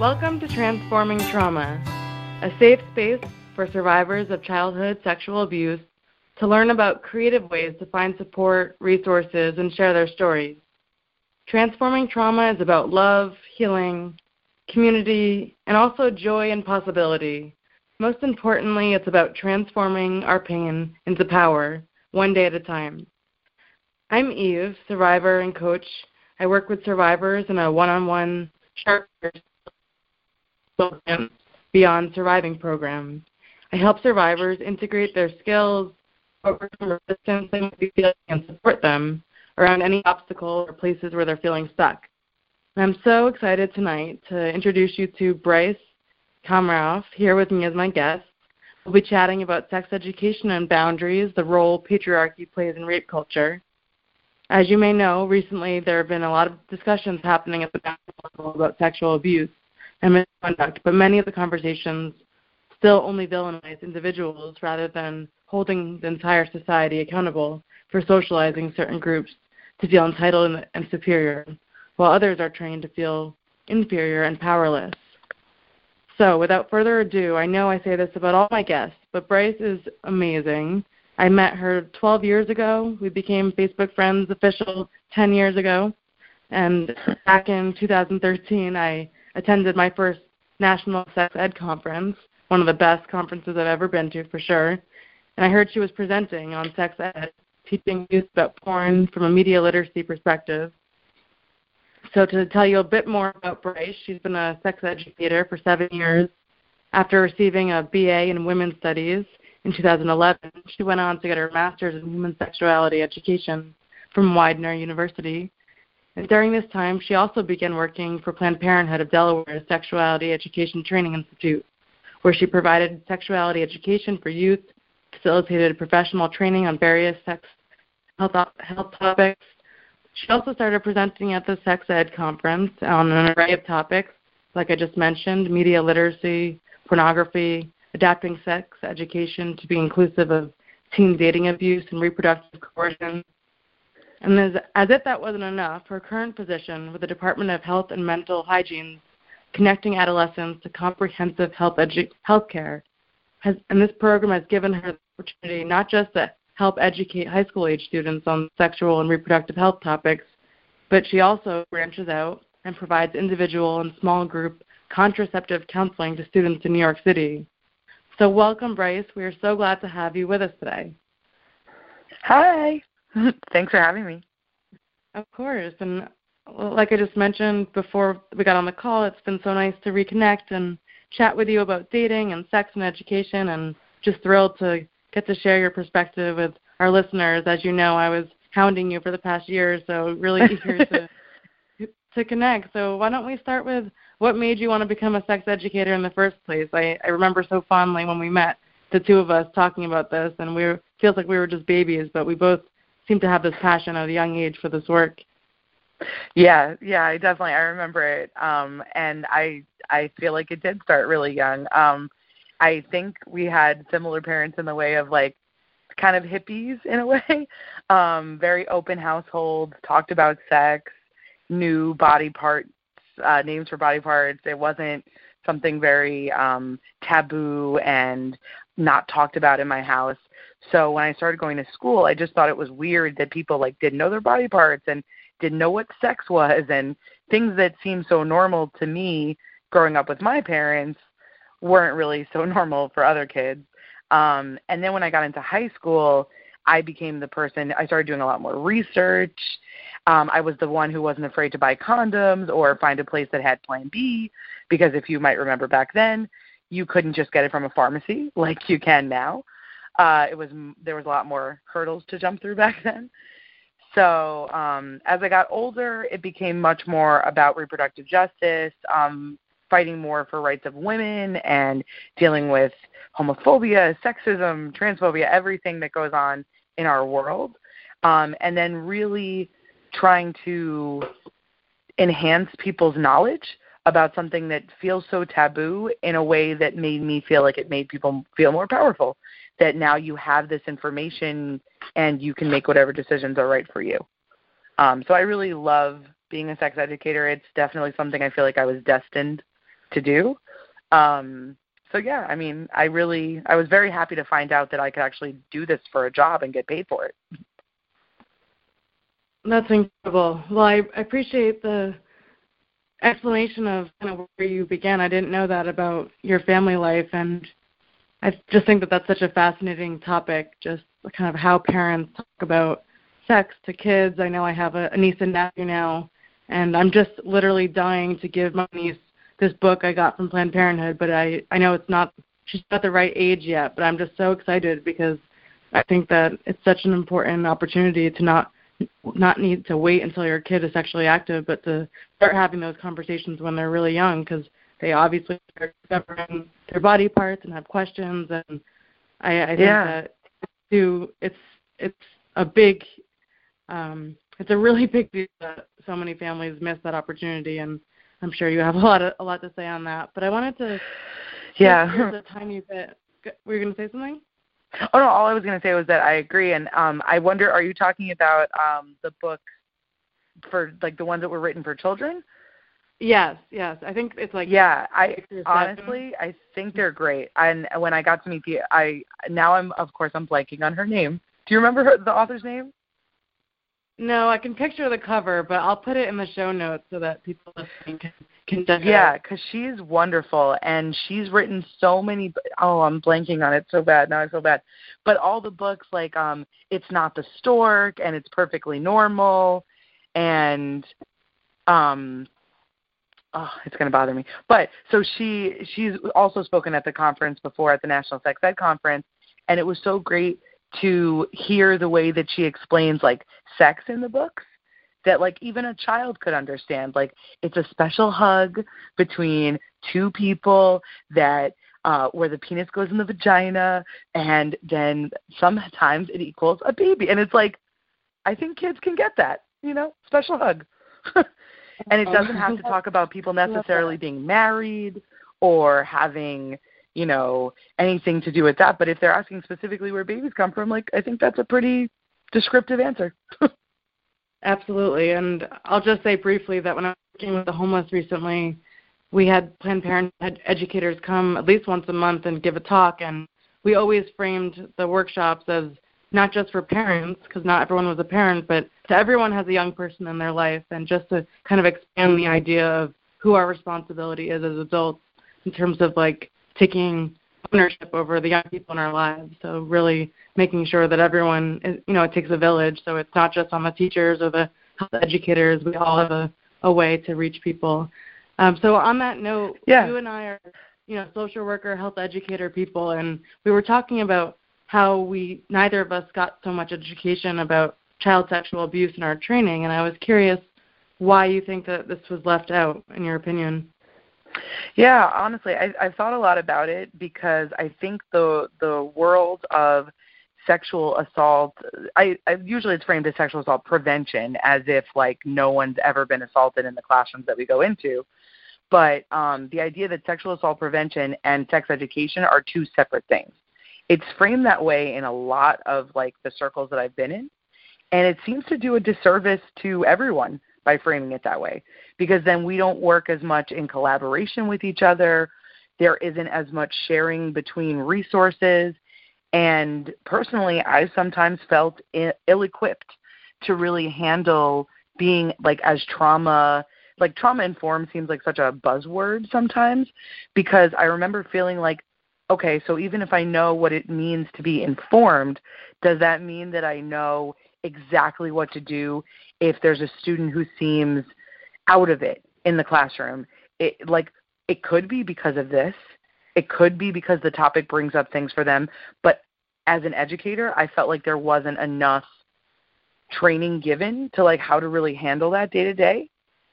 Welcome to Transforming Trauma, a safe space for survivors of childhood sexual abuse to learn about creative ways to find support, resources, and share their stories. Transforming Trauma is about love, healing, community, and also joy and possibility. Most importantly, it's about transforming our pain into power, one day at a time. I'm Eve, survivor and coach. I work with survivors in a one on one sharp Beyond Surviving program. I help survivors integrate their skills, overcome resistance and support them around any obstacle or places where they're feeling stuck. And I'm so excited tonight to introduce you to Bryce Komaroff here with me as my guest. We'll be chatting about sex education and boundaries, the role patriarchy plays in rape culture. As you may know, recently there have been a lot of discussions happening at the national level about sexual abuse and misconduct, but many of the conversations still only villainize individuals rather than holding the entire society accountable for socializing certain groups to feel entitled and superior, while others are trained to feel inferior and powerless. So, without further ado, I know I say this about all my guests, but Bryce is amazing. I met her 12 years ago. We became Facebook friends official 10 years ago. And back in 2013, I attended my first national sex ed conference, one of the best conferences I've ever been to for sure. And I heard she was presenting on sex ed, teaching youth about porn from a media literacy perspective. So to tell you a bit more about Bryce, she's been a sex educator for seven years. After receiving a BA in Women's Studies in 2011, she went on to get her master's in human sexuality education from Widener University and during this time, she also began working for Planned Parenthood of Delaware's Sexuality Education Training Institute, where she provided sexuality education for youth, facilitated professional training on various sex health, health topics. She also started presenting at the Sex Ed conference on an array of topics, like I just mentioned media literacy, pornography, adapting sex education to be inclusive of teen dating abuse and reproductive coercion, and as, as if that wasn't enough, her current position with the Department of Health and Mental Hygiene, connecting adolescents to comprehensive health edu- care, has, and this program has given her the opportunity not just to help educate high school age students on sexual and reproductive health topics, but she also branches out and provides individual and small group contraceptive counseling to students in New York City. So, welcome, Bryce. We are so glad to have you with us today. Hi. Thanks for having me. Of course. And like I just mentioned before we got on the call, it's been so nice to reconnect and chat with you about dating and sex and education, and just thrilled to get to share your perspective with our listeners. As you know, I was hounding you for the past year, so really eager to to connect. So why don't we start with what made you want to become a sex educator in the first place? I, I remember so fondly when we met, the two of us talking about this, and we were, feels like we were just babies, but we both seem to have this passion at a young age for this work. Yeah, yeah, I definitely I remember it. Um and I I feel like it did start really young. Um I think we had similar parents in the way of like kind of hippies in a way. Um very open households, talked about sex, knew body parts, uh names for body parts. It wasn't something very um taboo and not talked about in my house. So when I started going to school, I just thought it was weird that people like didn't know their body parts and didn't know what sex was and things that seemed so normal to me growing up with my parents weren't really so normal for other kids. Um and then when I got into high school, I became the person I started doing a lot more research. Um I was the one who wasn't afraid to buy condoms or find a place that had plan B because if you might remember back then, you couldn't just get it from a pharmacy like you can now. Uh it was there was a lot more hurdles to jump through back then. So um, as I got older, it became much more about reproductive justice, um, fighting more for rights of women, and dealing with homophobia, sexism, transphobia, everything that goes on in our world. Um, and then really trying to enhance people's knowledge about something that feels so taboo in a way that made me feel like it made people feel more powerful that now you have this information and you can make whatever decisions are right for you. Um, so I really love being a sex educator. It's definitely something I feel like I was destined to do. Um, so yeah, I mean, I really, I was very happy to find out that I could actually do this for a job and get paid for it. That's incredible. Well, I appreciate the explanation of kind of where you began. I didn't know that about your family life, and I just think that that's such a fascinating topic, just kind of how parents talk about sex to kids. I know I have a, a niece and nephew now, and I'm just literally dying to give my niece this book I got from Planned Parenthood, but I I know it's not she's not the right age yet, but I'm just so excited because I think that it's such an important opportunity to not not need to wait until your kid is sexually active, but to start having those conversations when they're really young because they obviously are discovering their body parts and have questions and I, I think yeah. that too it's it's a big um it's a really big deal that so many families miss that opportunity and I'm sure you have a lot of, a lot to say on that. But I wanted to yeah a tiny bit were you gonna say something? Oh no, all I was gonna say was that I agree and um I wonder are you talking about um the book for like the ones that were written for children? Yes, yes. I think it's like yeah. I honestly, I think they're great. And when I got to meet the, I now I'm of course I'm blanking on her name. Do you remember her, the author's name? No, I can picture the cover, but I'll put it in the show notes so that people listening can can check Yeah, because she's wonderful and she's written so many. Oh, I'm blanking on it so bad now. I feel bad. But all the books like um, it's not the stork and it's perfectly normal, and um oh, it's going to bother me. But so she she's also spoken at the conference before at the National Sex Ed conference, and it was so great to hear the way that she explains like sex in the books that like even a child could understand. Like it's a special hug between two people that uh where the penis goes in the vagina and then sometimes it equals a baby. And it's like i think kids can get that you know? Special hug and it doesn't have to talk about people necessarily being married or having you know anything to do with that. But if they're asking specifically where babies come from like i think that's a pretty descriptive answer. Absolutely. And I'll just say briefly that when I was working with the homeless recently, we had Planned Parenthood educators come at least once a month and give a talk, and we always framed the workshops as not just for parents, because not everyone was a parent, but to everyone has a young person in their life, and just to kind of expand the idea of who our responsibility is as adults in terms of like taking ownership over the young people in our lives. So really making sure that everyone, is, you know, it takes a village. So it's not just on the teachers or the health educators. We all have a, a way to reach people. Um, so on that note, yeah. you and I are you know, social worker, health educator people, and we were talking about how we neither of us got so much education about child sexual abuse in our training, and I was curious why you think that this was left out, in your opinion. Yeah, honestly, I, I've thought a lot about it because I think the the world of sexual assault I, I usually it's framed as sexual assault prevention as if like no one's ever been assaulted in the classrooms that we go into. But um, the idea that sexual assault prevention and sex education are two separate things. It's framed that way in a lot of like the circles that i've been in and it seems to do a disservice to everyone by framing it that way because then we don't work as much in collaboration with each other. There isn't as much sharing between resources. And personally, I sometimes felt ill equipped to really handle being like as trauma like trauma informed seems like such a buzzword sometimes because I remember feeling like okay, so even if I know what it means to be informed, does that mean that I know exactly what to do if there's a student who seems out of it in the classroom? It like it could be because of this it could be because the topic brings up things for them, but as an educator, I felt like there wasn't enough training given to like how to really handle that day to day.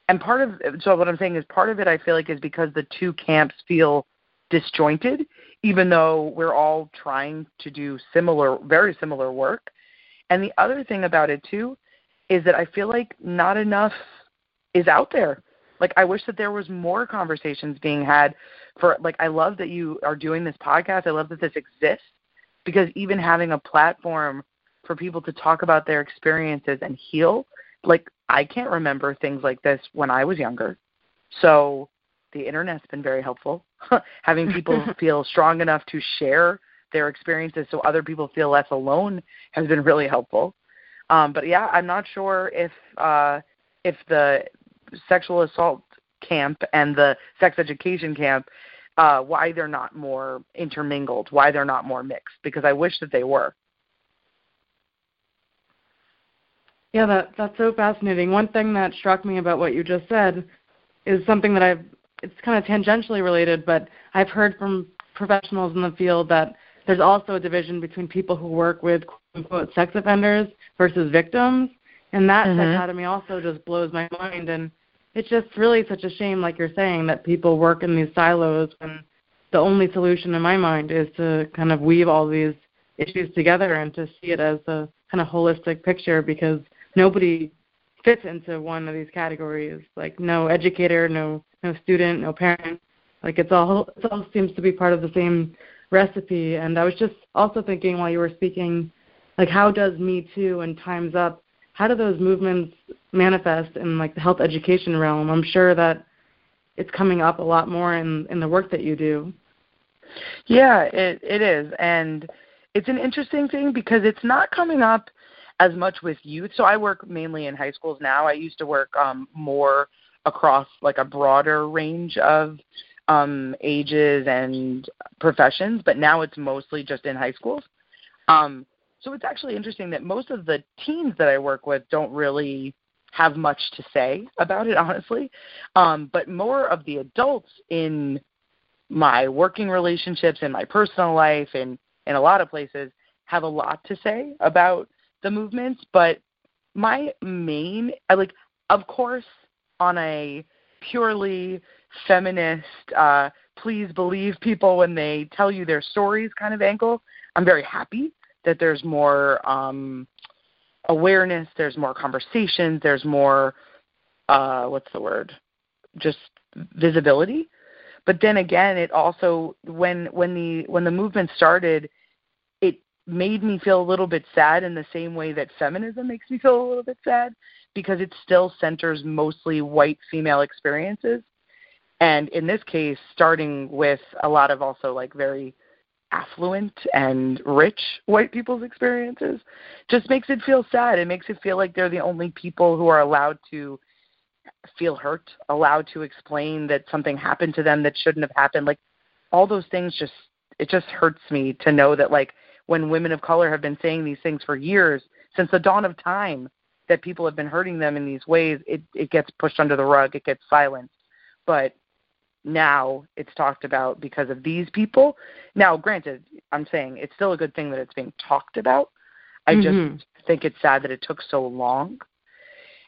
And part of so what I'm saying is part of it I feel like is because the two camps feel disjointed, even though we're all trying to do similar, very similar work. And the other thing about it too is that I feel like not enough is out there. Like I wish that there was more conversations being had for like I love that you are doing this podcast. I love that this exists because even having a platform for people to talk about their experiences and heal, like I can't remember things like this when I was younger. So the internet's been very helpful. having people feel strong enough to share their experiences so other people feel less alone has been really helpful. Um, but yeah, I'm not sure if uh, if the sexual assault camp and the sex education camp uh, why they're not more intermingled, why they're not more mixed, because I wish that they were. Yeah, that that's so fascinating. One thing that struck me about what you just said is something that I've it's kind of tangentially related, but I've heard from professionals in the field that there's also a division between people who work with quote unquote sex offenders versus victims. And that mm-hmm. dichotomy also just blows my mind and it's just really such a shame, like you're saying, that people work in these silos when the only solution in my mind is to kind of weave all these issues together and to see it as a kind of holistic picture because nobody fits into one of these categories. Like no educator, no no student, no parent. Like it's all it all seems to be part of the same recipe. And I was just also thinking while you were speaking, like how does Me Too and Times Up how do those movements manifest in like the health education realm? I'm sure that it's coming up a lot more in in the work that you do. Yeah, it it is, and it's an interesting thing because it's not coming up as much with youth. So I work mainly in high schools now. I used to work um, more across like a broader range of um, ages and professions, but now it's mostly just in high schools. Um, so it's actually interesting that most of the teens that I work with don't really have much to say about it, honestly. Um, but more of the adults in my working relationships, in my personal life, and in a lot of places have a lot to say about the movements. But my main, I like, of course, on a purely feminist, uh, please believe people when they tell you their stories kind of angle, I'm very happy that there's more um, awareness, there's more conversations, there's more uh, what's the word? Just visibility. But then again, it also when when the when the movement started, it made me feel a little bit sad in the same way that feminism makes me feel a little bit sad because it still centers mostly white female experiences. And in this case, starting with a lot of also like very affluent and rich white people's experiences just makes it feel sad. It makes it feel like they're the only people who are allowed to feel hurt, allowed to explain that something happened to them that shouldn't have happened. Like all those things just it just hurts me to know that like when women of color have been saying these things for years since the dawn of time that people have been hurting them in these ways, it it gets pushed under the rug, it gets silenced. But now it's talked about because of these people. Now, granted, I'm saying it's still a good thing that it's being talked about. I Mm-hmm. just think it's sad that it took so long.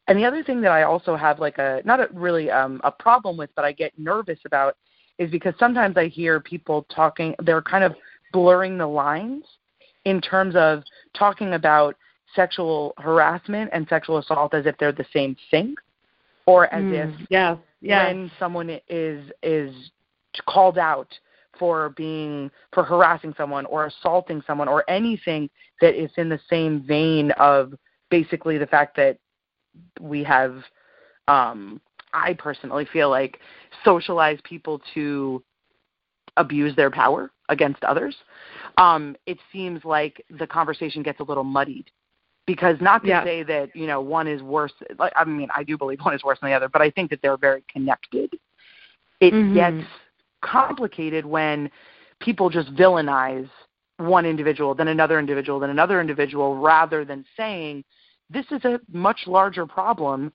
And the other thing that I also have like a not a really um a problem with, but I get nervous about is because sometimes I hear people talking they're kind of blurring the lines in terms of talking about sexual harassment and sexual assault as if they're the same thing or as Mm, if yes, when someone is is called out for being for harassing someone or assaulting someone or anything that is in the same vein of basically the fact that we have um I personally feel like socialize people to abuse their power against others. Um it seems like the conversation gets a little muddied because not to Yeah. say that you know one is worse like i mean i do believe one is worse than the other but i think that they're very connected it Mhm. gets complicated when people just villainize one individual then another individual then another individual rather than saying this is a much larger problem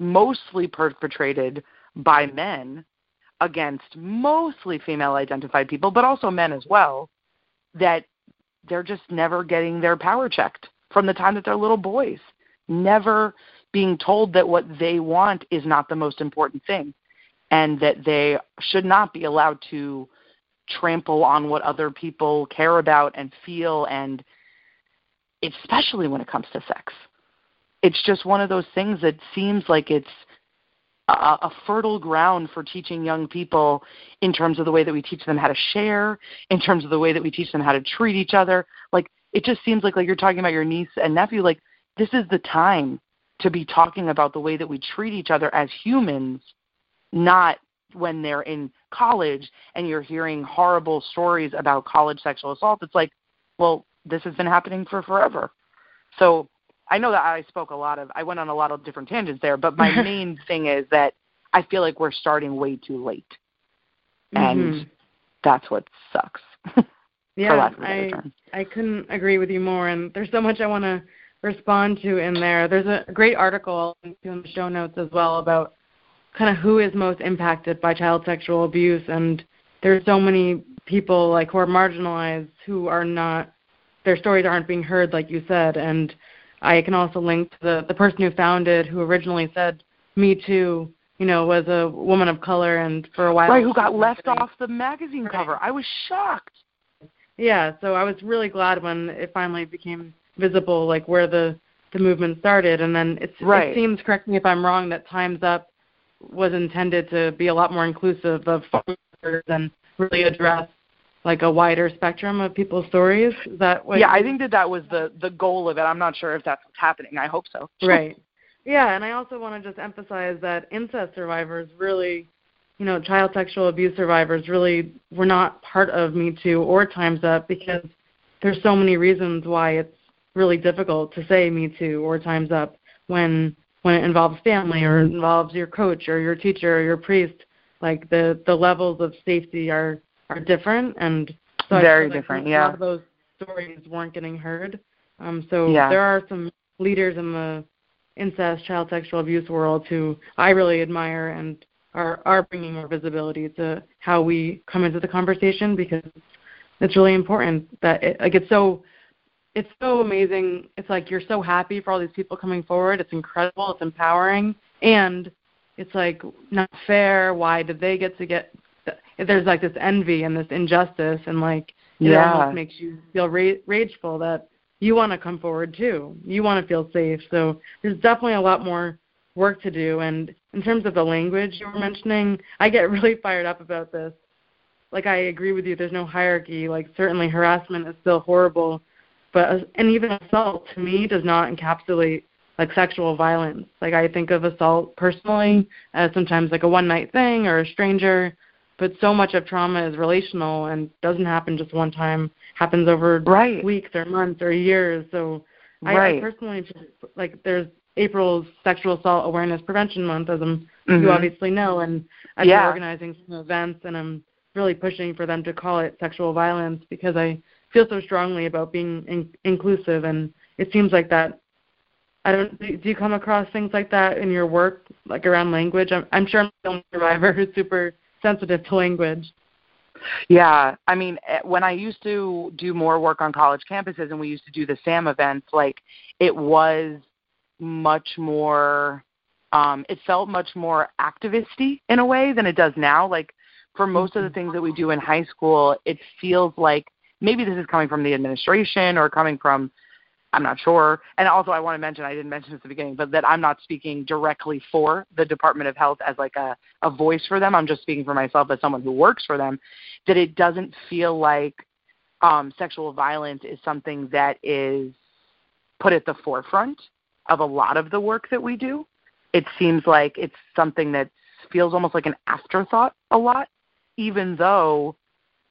mostly perpetrated by men against mostly female identified people but also men as well that they're just never getting their power checked from the time that they're little boys, never being told that what they want is not the most important thing and that they should not be allowed to trample on what other people care about and feel and especially when it comes to sex. It's just one of those things that seems like it's a, a fertile ground for teaching young people in terms of the way that we teach them how to share, in terms of the way that we teach them how to treat each other. Like it just seems like like you're talking about your niece and nephew. Like this is the time to be talking about the way that we treat each other as humans, not when they're in college and you're hearing horrible stories about college sexual assault. It's like, well, this has been happening for forever. So I know that I spoke a lot of, I went on a lot of different tangents there, but my main thing is that I feel like we're starting way too late. And Mhm. that's what sucks. yeah, for lack of a better I term. I couldn't agree with you more. And there's so much I want to respond to in there. There's a great article in the show notes as well about kind of who is most impacted by child sexual abuse. And there's so many people like who are marginalized who are not their stories aren't being heard, like you said. And I can also link to the the person who founded, who originally said "Me Too." You know, was a woman of color, and for a while, Right, who got left off the magazine cover. I was shocked. Yeah so i was really glad when it finally became visible like where the the movement started and then it's Right. it seems correct me if i'm wrong that times up was intended to be a lot more inclusive of photographers and really address like a wider spectrum of people's stories is that what yeah, I think that that was the the goal of it. I'm not sure if that's what's happening. I hope so. right yeah and i also want to just emphasize that incest survivors really you know child sexual abuse survivors really were not part of me too or times up because there's so many reasons why it's really difficult to say me too or times up when when it involves family or involves your coach or your teacher or your priest like the the levels of safety are are different and so Very like different, a yeah. lot of those stories weren't getting heard um so Yeah. there are some leaders in the incest child sexual abuse world who I really admire and are are bringing more visibility to how we come into the conversation because it's really important that it, like it's so it's so amazing. It's like you're so happy for all these people coming forward. It's incredible. It's empowering, and it's like not fair. Why did they get to get? There's like this envy and this injustice, and like it Yeah. almost makes you feel ra- rageful that you want to come forward too. You want to feel safe. So there's definitely a lot more work to do. And in terms of the language you were mentioning, I get really fired up about this. Like I agree with you. There's no hierarchy. Like certainly harassment is still horrible, but uh, and even assault to me does not encapsulate like sexual violence. Like I think of assault personally as sometimes like a one night thing or a stranger, but so much of trauma is relational and doesn't happen just one time. Happens over Right. weeks or months or years. So I, I Right. personally like there's April's Sexual Assault Awareness Prevention Month, as I'm, Mhm. you obviously know, and I've Yeah. been organizing some events, and I'm really pushing for them to call it sexual violence because I feel so strongly about being in, inclusive, and it seems like that. I don't. Do you come across things like that in your work, like around language? I'm, I'm sure I'm the only survivor who's super sensitive to language. Yeah, I mean, eh, when I used to do more work on college campuses and we used to do the SAM events, like it was much more um it felt much more activisty in a way than it does now. Like for most of the things that we do in high school, it feels like maybe this is coming from the administration or coming from I'm not sure. And also, I want to mention, I didn't mention this at the beginning, but that I'm not speaking directly for the Department of Health as like a, a voice for them. I'm just speaking for myself as someone who works for them. That it doesn't feel like um, sexual violence is something that is put at the forefront of a lot of the work that we do. It seems like it's something that feels almost like an afterthought a lot, even though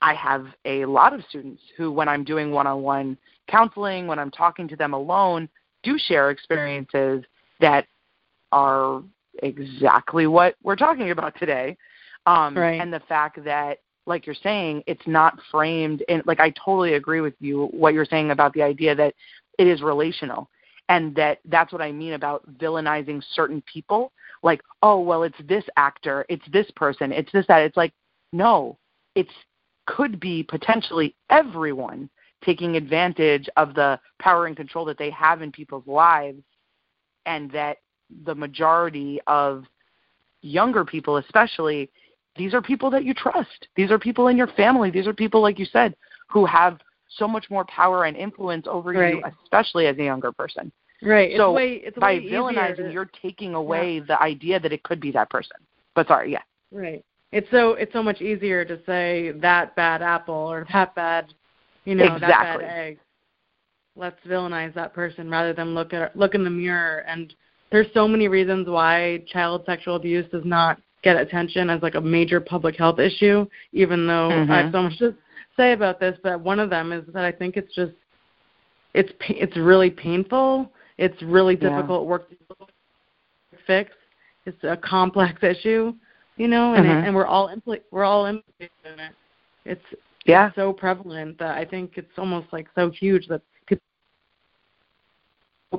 I have a lot of students who, when I'm doing one on one counseling, when I'm talking to them alone, do share experiences that are exactly what we're talking about today. Um, right. And the fact that, like you're saying, it's not framed in, like, I totally agree with you, what you're saying about the idea that it is relational. And that that's what I mean about villainizing certain people. Like, oh, well, it's this actor, it's this person, it's this, that. It's like, no, it's could be potentially everyone taking advantage of the power and control that they have in people's lives and that the majority of younger people especially these are people that you trust these are people in your family these are people like you said who have so much more power and influence over right. you especially as a younger person right so it's way, it's by way villainizing easier. you're taking away Yeah. the idea that it could be that person but sorry yeah Right. It's so it's so much easier to say that bad apple or that bad, you know, Exactly. that bad egg. Let's villainize that person rather than look at look in the mirror. And there's so many reasons why child sexual abuse does not get attention as like a major public health issue, even though Mhm. I have so much to say about this. But one of them is that I think it's just it's it's really painful. It's really Yeah. difficult work to fix. It's a complex issue you know, and Mhm. it, and we're all impli- we're all implicated in it. It's yeah so prevalent that I think it's almost like so huge that people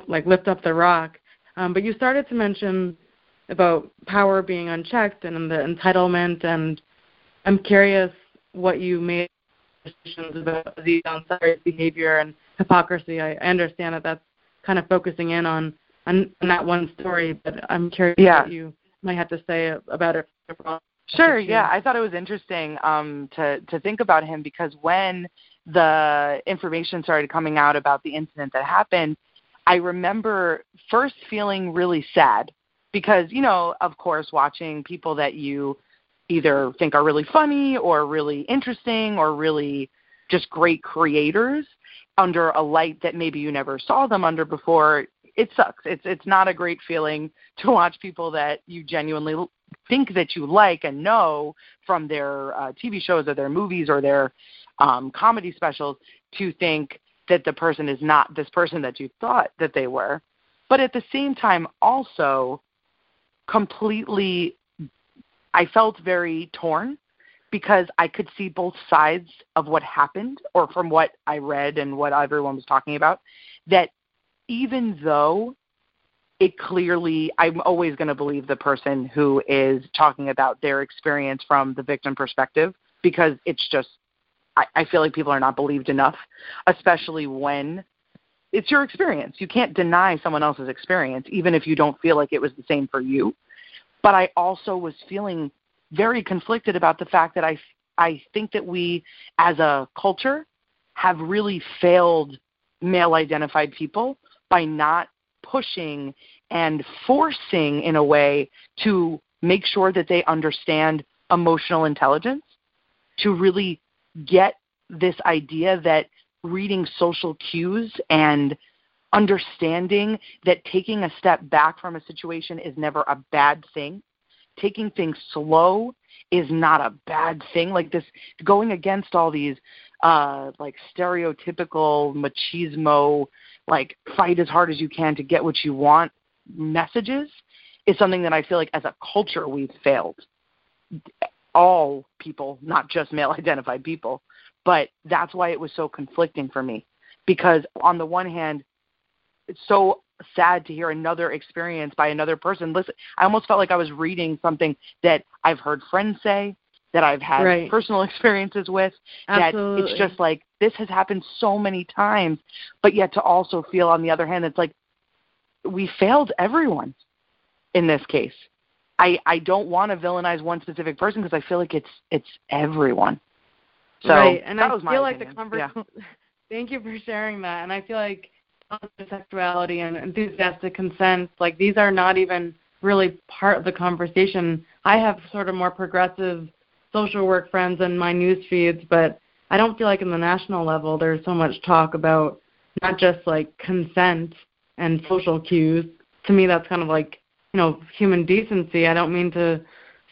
like lift up the rock. Um, but you started to mention about power being unchecked and the entitlement, and I'm curious what you made decisions about Aziz Ansari's behavior and hypocrisy. I, I understand that that's kind of focusing in on on, on that one story, but I'm curious Yeah. what you might have to say about it. Sure, yeah. I thought it was interesting um, to to think about him because when the information started coming out about the incident that happened, I remember first feeling really sad because you know, of course, watching people that you either think are really funny or really interesting or really just great creators under a light that maybe you never saw them under before it sucks. It's it's not a great feeling to watch people that you genuinely think that you like and know from their uh, TV shows or their movies or their um, comedy specials to think that the person is not this person that you thought that they were. But at the same time also completely I felt very torn because I could see both sides of what happened, or from what I read and what everyone was talking about, that even though it clearly, I'm always going to believe the person who is talking about their experience from the victim perspective because it's just, I, I feel like people are not believed enough, especially when it's your experience. You can't deny someone else's experience, even if you don't feel like it was the same for you. But I also was feeling very conflicted about the fact that I I think that we as a culture have really failed male identified people by not pushing and forcing in a way to make sure that they understand emotional intelligence to really get this idea that reading social cues and understanding that taking a step back from a situation is never a bad thing taking things slow is not a bad thing. Like this going against all these uh like stereotypical machismo like fight as hard as you can to get what you want messages is something that I feel like as a culture we've failed. All people not just male identified people. But that's why it was so conflicting for me. Because on the one hand it's so sad to hear another experience by another person listen i almost felt like i was reading something that i've heard friends say that I've had right. personal experiences with Absolutely. that it's just like this has happened so many times, but yet to also feel on the other hand it's like we failed everyone in this case. I I don't want to villainize one specific person because I feel like it's it's everyone. So right, and that I was my feel like the opinion. conversation. Thank you for sharing that, and I feel like sexuality and enthusiastic consent, like these are not even really part of the conversation. I have sort of more progressive social work friends in my news feeds, but I don't feel like in the national level there's so much talk about not just like consent and social cues. To me, that's kind of like you know human decency. I don't mean to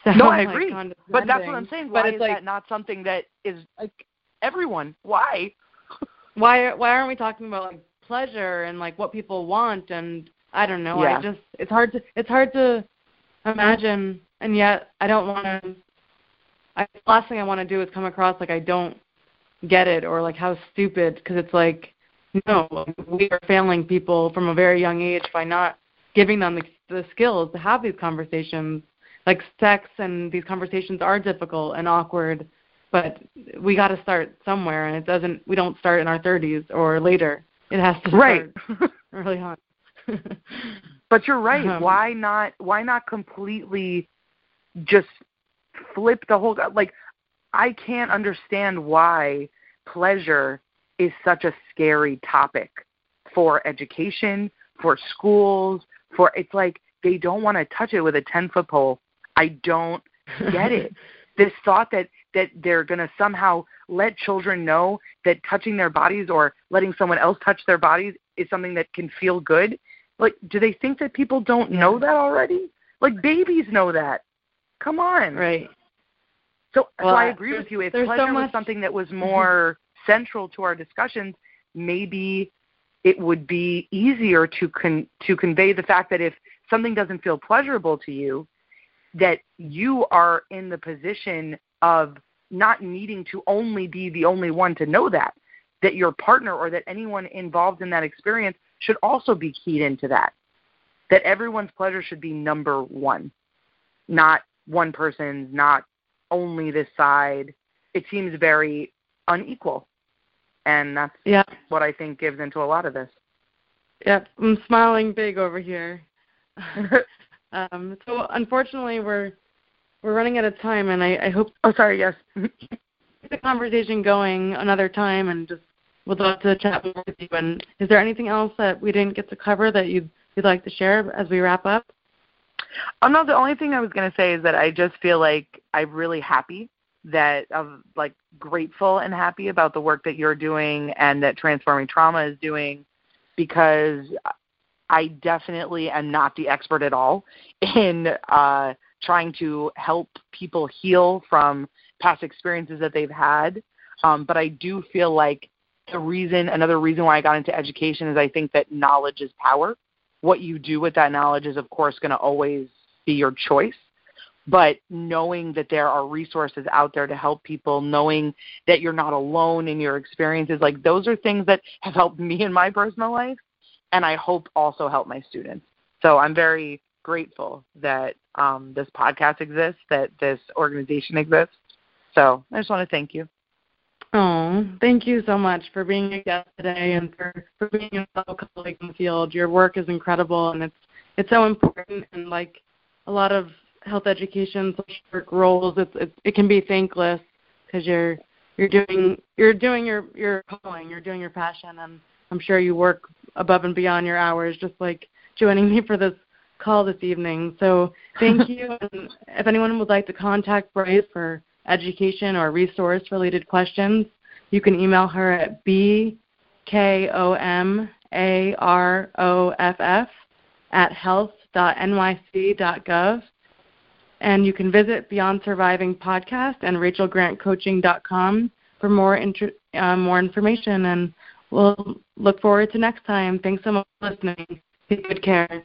sound No, I like agree. But that's what I'm saying. But Why it's is like that not something that is like everyone? Why? why why aren't we talking about like pleasure and like what people want and I don't know. Yeah. I just it's hard to it's hard to imagine and yet I don't want to I the last thing I want to do is come across like I don't get it or like how stupid because it's like no, we are failing people from a very young age by not giving them the, the skills to have these conversations. Like sex and these conversations are difficult and awkward, but we got to start somewhere, and it doesn't. We don't start in our 30s or later. It has to Right. start early on. But you're right. Um, why not? Why not completely just flip the whole? Like, I can't understand why pleasure is such a scary topic for education, for schools, for it's like they don't want to touch it with a ten foot pole. I don't get it. this thought that that they're going to somehow let children know that touching their bodies or letting someone else touch their bodies is something that can feel good. Like, do they think that people don't know that already? Like, babies know that. Come on. right. So, so Well, I agree with you. If there's so pleasure was something that was mm-hmm. more central to our discussions, maybe it would be easier to con- to convey the fact that if something doesn't feel pleasurable to you, that you are in the position of not needing to only be the only one to know that, that your partner or that anyone involved in that experience should also be keyed into that. That everyone's pleasure should be number one, not one person's, not only this side. It seems very unequal. And that's Yeah. what I think gives into a lot of this. Yep. I'm smiling big over here. um, so unfortunately, we're we're running out of time, and I, I hope oh, sorry, yes. keep the conversation going another time, and just would love to chat more with you. And is there anything else that we didn't get to cover that you'd you'd like to share as we wrap up? Oh no, the only thing I was gonna say is that I just feel like I'm really happy that I'm like grateful and happy about the work that you're doing and that Transforming Trauma is doing because I definitely am not the expert at all in uh trying to help people heal from past experiences that they've had. Um, but I do feel like the reason another reason why I got into education is I think that knowledge is power. What you do with that knowledge is of course going to always be your choice. But knowing that there are resources out there to help people knowing that you're not alone in your experiences like those are things that have helped me in my personal life and i hope also help my students. So i'm very grateful that um, this podcast exists that this organization exists so i just want to thank you Oh, thank you so much for being a guest today and for, for being a fellow colleague in the field. Your work is incredible and it's it's so important and like a lot of health education social work roles it's, it can be thankless because you're you're doing you're doing your your calling, you're doing your passion and I'm sure you work above and beyond your hours just like joining me for this call this evening. So thank you and if anyone would like to contact Bryce for education or resource related questions, you can email her at bkomaroff at health.nyc.gov. And you can visit Beyond Surviving Podcast and rachelgrantcoaching.com for more inter- uh, more information. And we'll look forward to next time. Thanks so much for listening. Take good care.